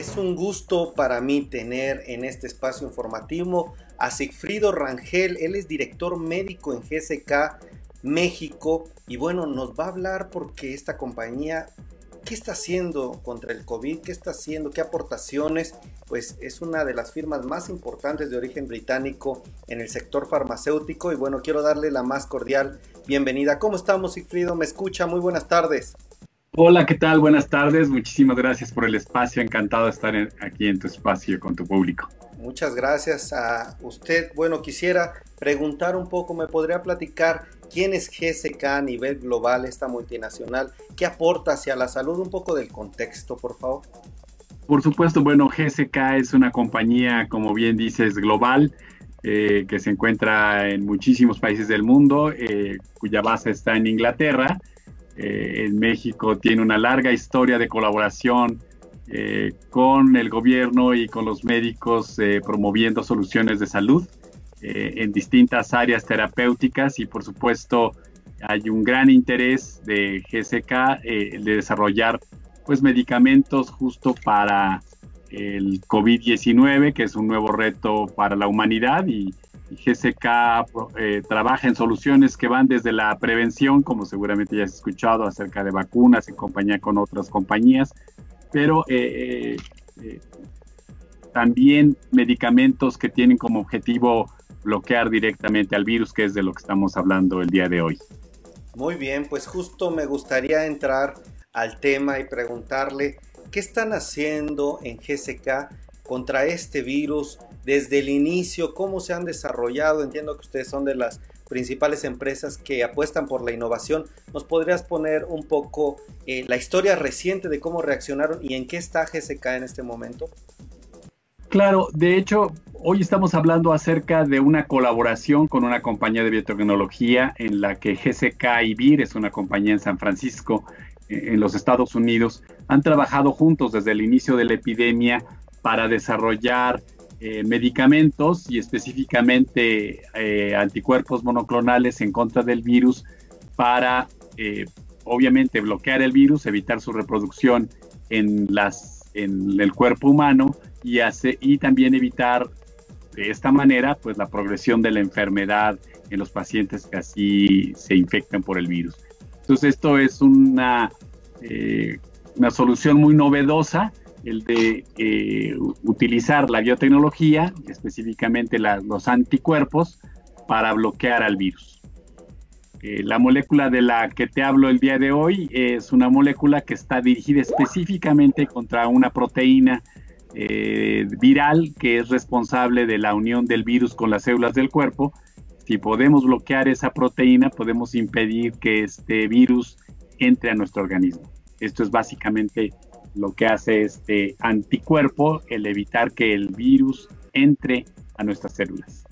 Es un gusto para mí tener en este espacio informativo a Sigfrido Rangel. Él es director médico en GSK México y bueno, nos va a hablar porque esta compañía, ¿qué está haciendo contra el COVID? ¿Qué está haciendo? ¿Qué aportaciones? Pues es una de las firmas más importantes de origen británico en el sector farmacéutico y bueno, quiero darle la más cordial bienvenida. ¿Cómo estamos, Sigfrido? ¿Me escucha? Muy buenas tardes. Hola, ¿qué tal? Buenas tardes. Muchísimas gracias por el espacio. Encantado de estar aquí en tu espacio con tu público. Muchas gracias a usted. Bueno, quisiera preguntar un poco, ¿me podría platicar quién es GSK a nivel global, esta multinacional? ¿Qué aporta hacia la salud? Un poco del contexto, por favor. Por supuesto, bueno, GSK es una compañía, como bien dices, global. Eh, que se encuentra en muchísimos países del mundo, eh, cuya base está en Inglaterra eh, en México tiene una larga historia de colaboración eh, con el gobierno y con los médicos eh, promoviendo soluciones de salud en distintas áreas terapéuticas. Y por supuesto hay un gran interés de GSK de desarrollar pues medicamentos justo para el COVID-19 que es un nuevo reto para la humanidad. Y, GSK eh, trabaja en soluciones que van desde la prevención, como seguramente ya has escuchado, acerca de vacunas en compañía con otras compañías, pero eh, eh, también medicamentos que tienen como objetivo bloquear directamente al virus, que es de lo que estamos hablando el día de hoy. Muy bien, pues justo me gustaría entrar al tema y preguntarle qué están haciendo en GSK contra este virus desde el inicio, cómo se han desarrollado. Entiendo que ustedes son de las principales empresas que apuestan por la innovación. ¿Nos podrías poner un poco eh, la historia reciente de cómo reaccionaron y en qué está GSK en este momento? Claro, de hecho, hoy estamos hablando acerca de una colaboración con una compañía de biotecnología en la que GSK y VIR, es una compañía en San Francisco, eh, en los Estados Unidos, han trabajado juntos desde el inicio de la epidemia para desarrollar eh, medicamentos y específicamente eh, anticuerpos monoclonales en contra del virus para, eh, obviamente, bloquear el virus, evitar su reproducción en, el cuerpo humano y también evitar de esta manera pues, la progresión de la enfermedad en los pacientes que así se infectan por el virus. Entonces, esto es una, una solución muy novedosa el de eh, utilizar la biotecnología, específicamente los anticuerpos, para bloquear al virus. Eh, la molécula de la que te hablo el día de hoy es una molécula que está dirigida específicamente contra una proteína eh, viral que es responsable de la unión del virus con las células del cuerpo. Si podemos bloquear esa proteína, podemos impedir que este virus entre a nuestro organismo. Esto es básicamente lo que hace este anticuerpo, el evitar que el virus entre a nuestras células.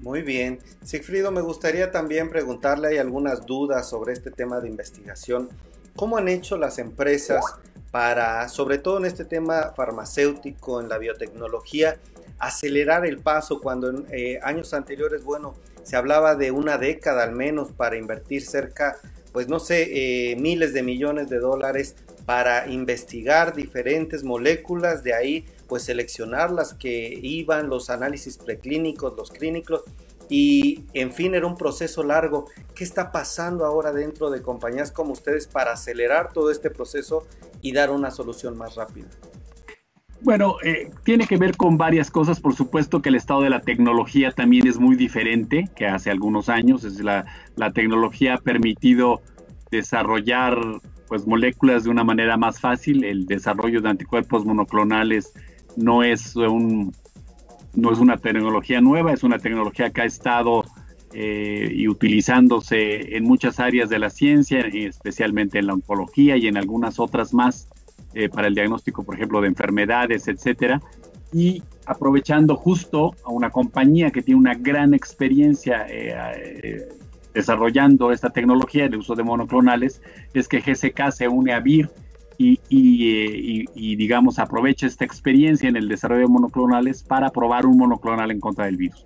Muy bien. Sigfrido, me gustaría también preguntarle, hay algunas dudas sobre este tema de investigación. ¿Cómo han hecho las empresas para, sobre todo en este tema farmacéutico, en la biotecnología, acelerar el paso cuando en eh, años anteriores, bueno, se hablaba de una década al menos para invertir cerca, pues no sé, eh, miles de millones de dólares para investigar diferentes moléculas, de ahí pues seleccionar las que iban, los análisis preclínicos, los clínicos y en fin era un proceso largo. ¿Qué está pasando ahora dentro de compañías como ustedes para acelerar todo este proceso y dar una solución más rápida? Bueno, eh, tiene que ver con varias cosas. Por supuesto que el estado de la tecnología también es muy diferente que hace algunos años. Es la, la tecnología ha permitido desarrollar pues moléculas de una manera más fácil. El desarrollo de anticuerpos monoclonales no es un no es una tecnología nueva, es una tecnología que ha estado eh, y utilizándose en muchas áreas de la ciencia, especialmente en la oncología y en algunas otras más eh, para el diagnóstico, por ejemplo, de enfermedades, etcétera. Y aprovechando justo a una compañía que tiene una gran experiencia eh, desarrollando esta tecnología de uso de monoclonales es que GSK se une a VIR y, y, y, digamos aprovecha esta experiencia en el desarrollo de monoclonales para probar un monoclonal en contra del virus.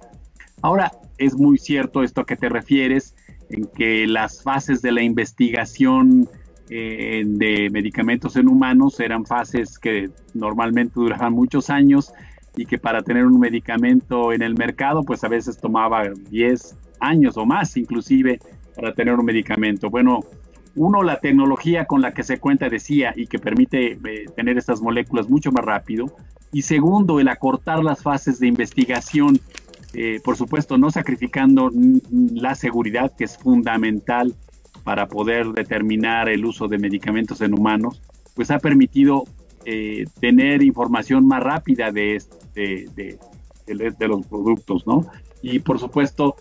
Ahora, es muy cierto esto a que te refieres, en que las fases de la investigación eh, de medicamentos en humanos eran fases que normalmente duraban muchos años y que para tener un medicamento en el mercado pues a veces tomaba 10 años o más inclusive para tener un medicamento. Bueno, uno, la tecnología con la que se cuenta decía y que permite eh, tener estas moléculas mucho más rápido. Y segundo, el acortar las fases de investigación, eh, por supuesto, no sacrificando la seguridad, que es fundamental para poder determinar el uso de medicamentos en humanos, pues ha permitido eh, tener información más rápida de, de, de, los productos, ¿no? Y por supuesto,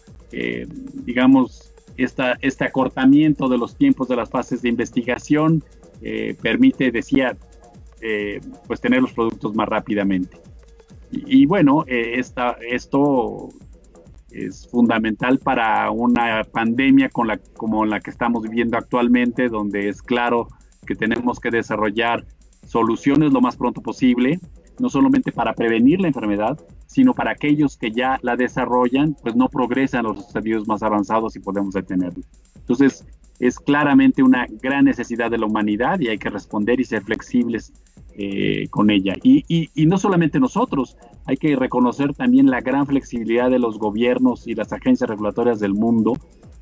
digamos, esta, este acortamiento de los tiempos de las fases de investigación eh, permite, decía, eh, pues tener los productos más rápidamente. Y, bueno, eh, esta, esto es fundamental para una pandemia como la que estamos viviendo actualmente, donde es claro que tenemos que desarrollar soluciones lo más pronto posible, no solamente para prevenir la enfermedad, sino para aquellos que ya la desarrollan, pues no progresan los estadios más avanzados y podemos detenerlo. Entonces, es claramente una gran necesidad de la humanidad y hay que responder y ser flexibles eh, con ella. Y, y, no solamente nosotros, hay que reconocer también la gran flexibilidad de los gobiernos y las agencias regulatorias del mundo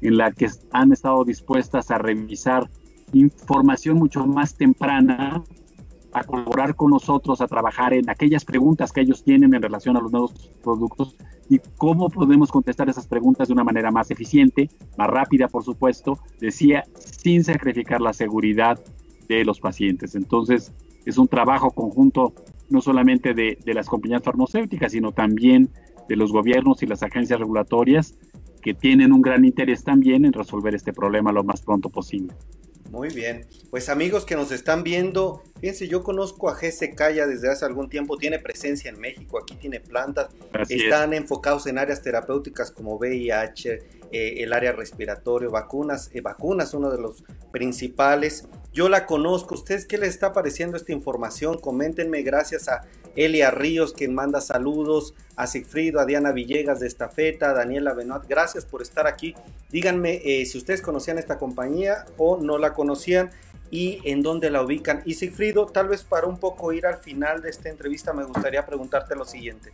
en la que han estado dispuestas a revisar información mucho más temprana a colaborar con nosotros, a trabajar en aquellas preguntas que ellos tienen en relación a los nuevos productos y cómo podemos contestar esas preguntas de una manera más eficiente, más rápida, por supuesto, decía, sin sacrificar la seguridad de los pacientes. Entonces, es un trabajo conjunto no solamente de, de las compañías farmacéuticas, sino también de los gobiernos y las agencias regulatorias que tienen un gran interés también en resolver este problema lo más pronto posible. Muy bien. Pues amigos que nos están viendo, fíjense, yo conozco a GSK ya desde hace algún tiempo, tiene presencia en México, aquí tiene plantas, están enfocados en áreas terapéuticas como VIH, eh, el área respiratorio, vacunas, eh, vacunas, uno de los principales. Yo la conozco, ¿ustedes qué les está pareciendo esta información? Coméntenme, gracias a Elia Ríos, quien manda saludos, a Sigfrido, a Diana Villegas de Estafeta, a Daniela Benoit, gracias por estar aquí. Díganme eh, si ustedes conocían esta compañía o no la conocían y en dónde la ubican. Y Sigfrido, tal vez para un poco ir al final de esta entrevista, me gustaría preguntarte lo siguiente.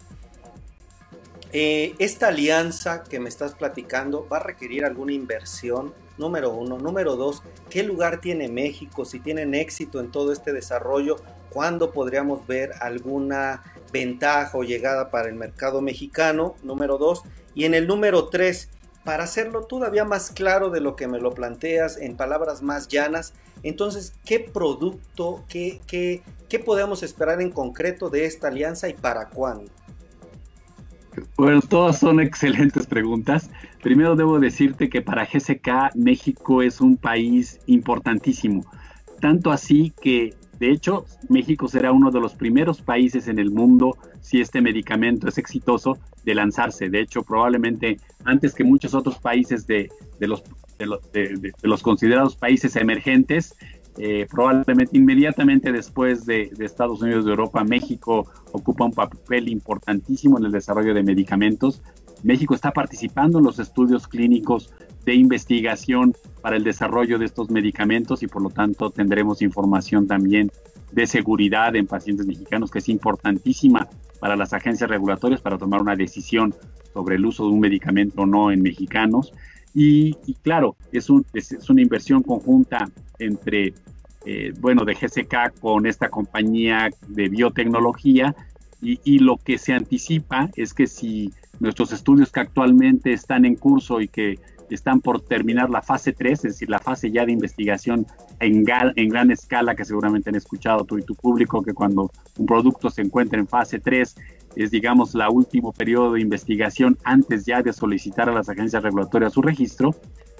Eh, esta alianza que me estás platicando va a requerir alguna inversión, número uno. Número dos, ¿qué lugar tiene México? Si tienen éxito en todo este desarrollo, ¿cuándo podríamos ver alguna ventaja o llegada para el mercado mexicano? Número dos. Y en el número tres, para hacerlo todavía más claro de lo que me lo planteas en palabras más llanas, entonces, ¿qué producto, qué, qué, qué podemos esperar en concreto de esta alianza y para cuándo? Bueno, todas son excelentes preguntas. Primero debo decirte que para GSK México es un país importantísimo, tanto así que de hecho México será uno de los primeros países en el mundo si este medicamento es exitoso de lanzarse. De hecho, probablemente antes que muchos otros países de, los, de los considerados países emergentes, eh, probablemente inmediatamente después de, Estados Unidos de Europa, México ocupa un papel importantísimo en el desarrollo de medicamentos. México está participando en los estudios clínicos de investigación para el desarrollo de estos medicamentos y por lo tanto tendremos información también de seguridad en pacientes mexicanos que es importantísima para las agencias regulatorias para tomar una decisión sobre el uso de un medicamento o no en mexicanos. Y, claro, es, un, es, una inversión conjunta entre, eh, bueno, de GSK con esta compañía de biotecnología y, lo que se anticipa es que si nuestros estudios que actualmente están en curso y que están por terminar la fase 3, es decir, la fase ya de investigación en, en gran escala, que seguramente han escuchado tú y tu público, que cuando un producto se encuentra en fase 3 es, digamos, la último periodo de investigación antes ya de solicitar a las agencias regulatorias su registro,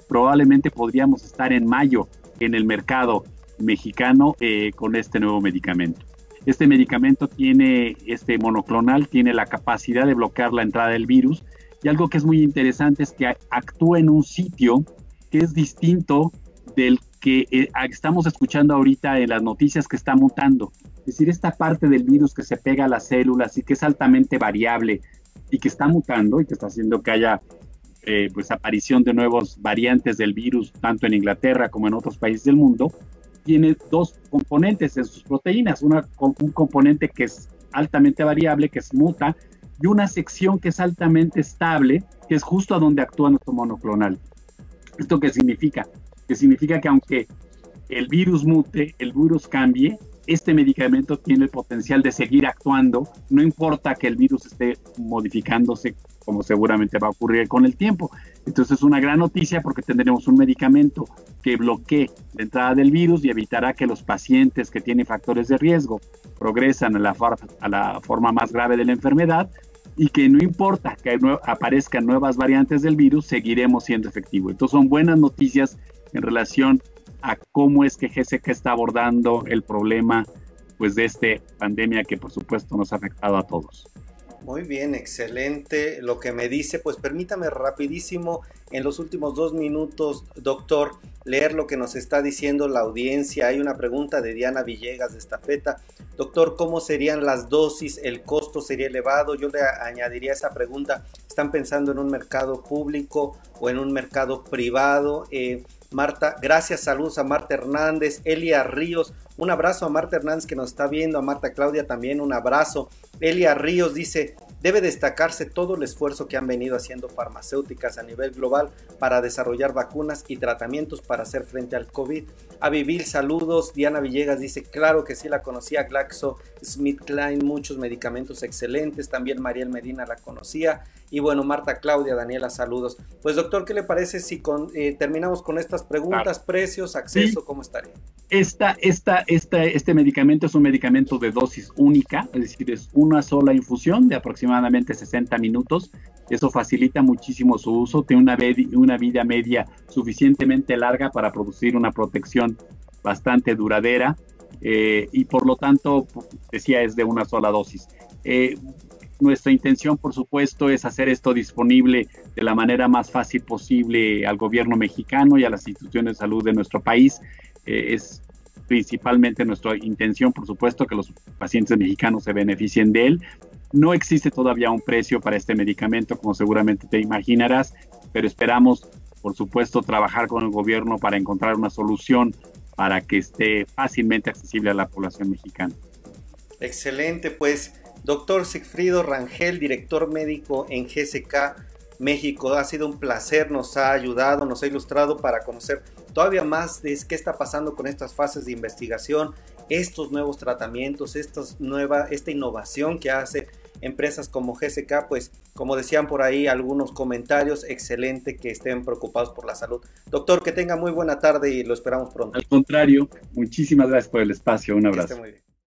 probablemente podríamos estar en mayo en el mercado mexicano eh, con este nuevo medicamento. Este medicamento tiene, este monoclonal, tiene la capacidad de bloquear la entrada del virus y algo que es muy interesante es que actúa en un sitio que es distinto del que eh, estamos escuchando ahorita en las noticias que está mutando. Es decir, esta parte del virus que se pega a las células y que es altamente variable y que está mutando y que está haciendo que haya eh, pues aparición de nuevos variantes del virus tanto en Inglaterra como en otros países del mundo, tiene dos componentes en sus proteínas, una, un componente que es altamente variable, que es muta, y una sección que es altamente estable, que es justo a donde actúa nuestro monoclonal. ¿Esto qué significa? Que significa que aunque el virus mute, el virus cambie, este medicamento tiene el potencial de seguir actuando, no importa que el virus esté modificándose como seguramente va a ocurrir con el tiempo. Entonces es una gran noticia porque tendremos un medicamento que bloquee la entrada del virus y evitará que los pacientes que tienen factores de riesgo progresan a la, a la forma más grave de la enfermedad y que no importa que aparezcan nuevas variantes del virus, seguiremos siendo efectivos. Entonces son buenas noticias en relación a cómo es que GSK está abordando el problema pues de esta pandemia que por supuesto nos ha afectado a todos. Muy bien, excelente lo que me dice. Pues permítame rapidísimo en los últimos dos minutos, doctor, leer lo que nos está diciendo la audiencia. Hay una pregunta de Diana Villegas de Estafeta. Doctor, ¿cómo serían las dosis? ¿El costo sería elevado? Yo le añadiría esa pregunta. ¿Están pensando en un mercado público o en un mercado privado? Eh, Marta, gracias, saludos a Marta Hernández, Elia Ríos, un abrazo a Marta Hernández que nos está viendo, a Marta Claudia también un abrazo. Elia Ríos dice, debe destacarse todo el esfuerzo que han venido haciendo farmacéuticas a nivel global para desarrollar vacunas y tratamientos para hacer frente al COVID. A vivir saludos. Diana Villegas dice, claro que sí la conocía, Glaxo, Smith Klein, muchos medicamentos excelentes. También Mariel Medina la conocía. Y bueno, Marta Claudia, Daniela, saludos. Pues doctor, ¿qué le parece si con, eh, terminamos con estas preguntas? Precios, acceso, ¿cómo estaría? Esta, esta, esta, este medicamento es un medicamento de dosis única, es decir, es una sola infusión de aproximadamente 60 minutos. Eso facilita muchísimo su uso, tiene una, una vida media suficientemente larga para producir una protección bastante duradera eh, y por lo tanto, decía, es de una sola dosis. Eh, nuestra intención, por supuesto, es hacer esto disponible de la manera más fácil posible al gobierno mexicano y a las instituciones de salud de nuestro país. Eh, es principalmente nuestra intención, por supuesto, que los pacientes mexicanos se beneficien de él. No existe todavía un precio para este medicamento, como seguramente te imaginarás, pero esperamos, por supuesto, trabajar con el gobierno para encontrar una solución para que esté fácilmente accesible a la población mexicana. Excelente, pues doctor Sigfrido Rangel, director médico en GSK México, ha sido un placer, nos ha ayudado, nos ha ilustrado para conocer todavía más de qué está pasando con estas fases de investigación, estos nuevos tratamientos, estos nueva, esta innovación que hace empresas como GSK, pues como decían por ahí algunos comentarios, excelente que estén preocupados por la salud. Doctor, que tenga muy buena tarde y lo esperamos pronto. Al contrario, muchísimas gracias por el espacio, un abrazo.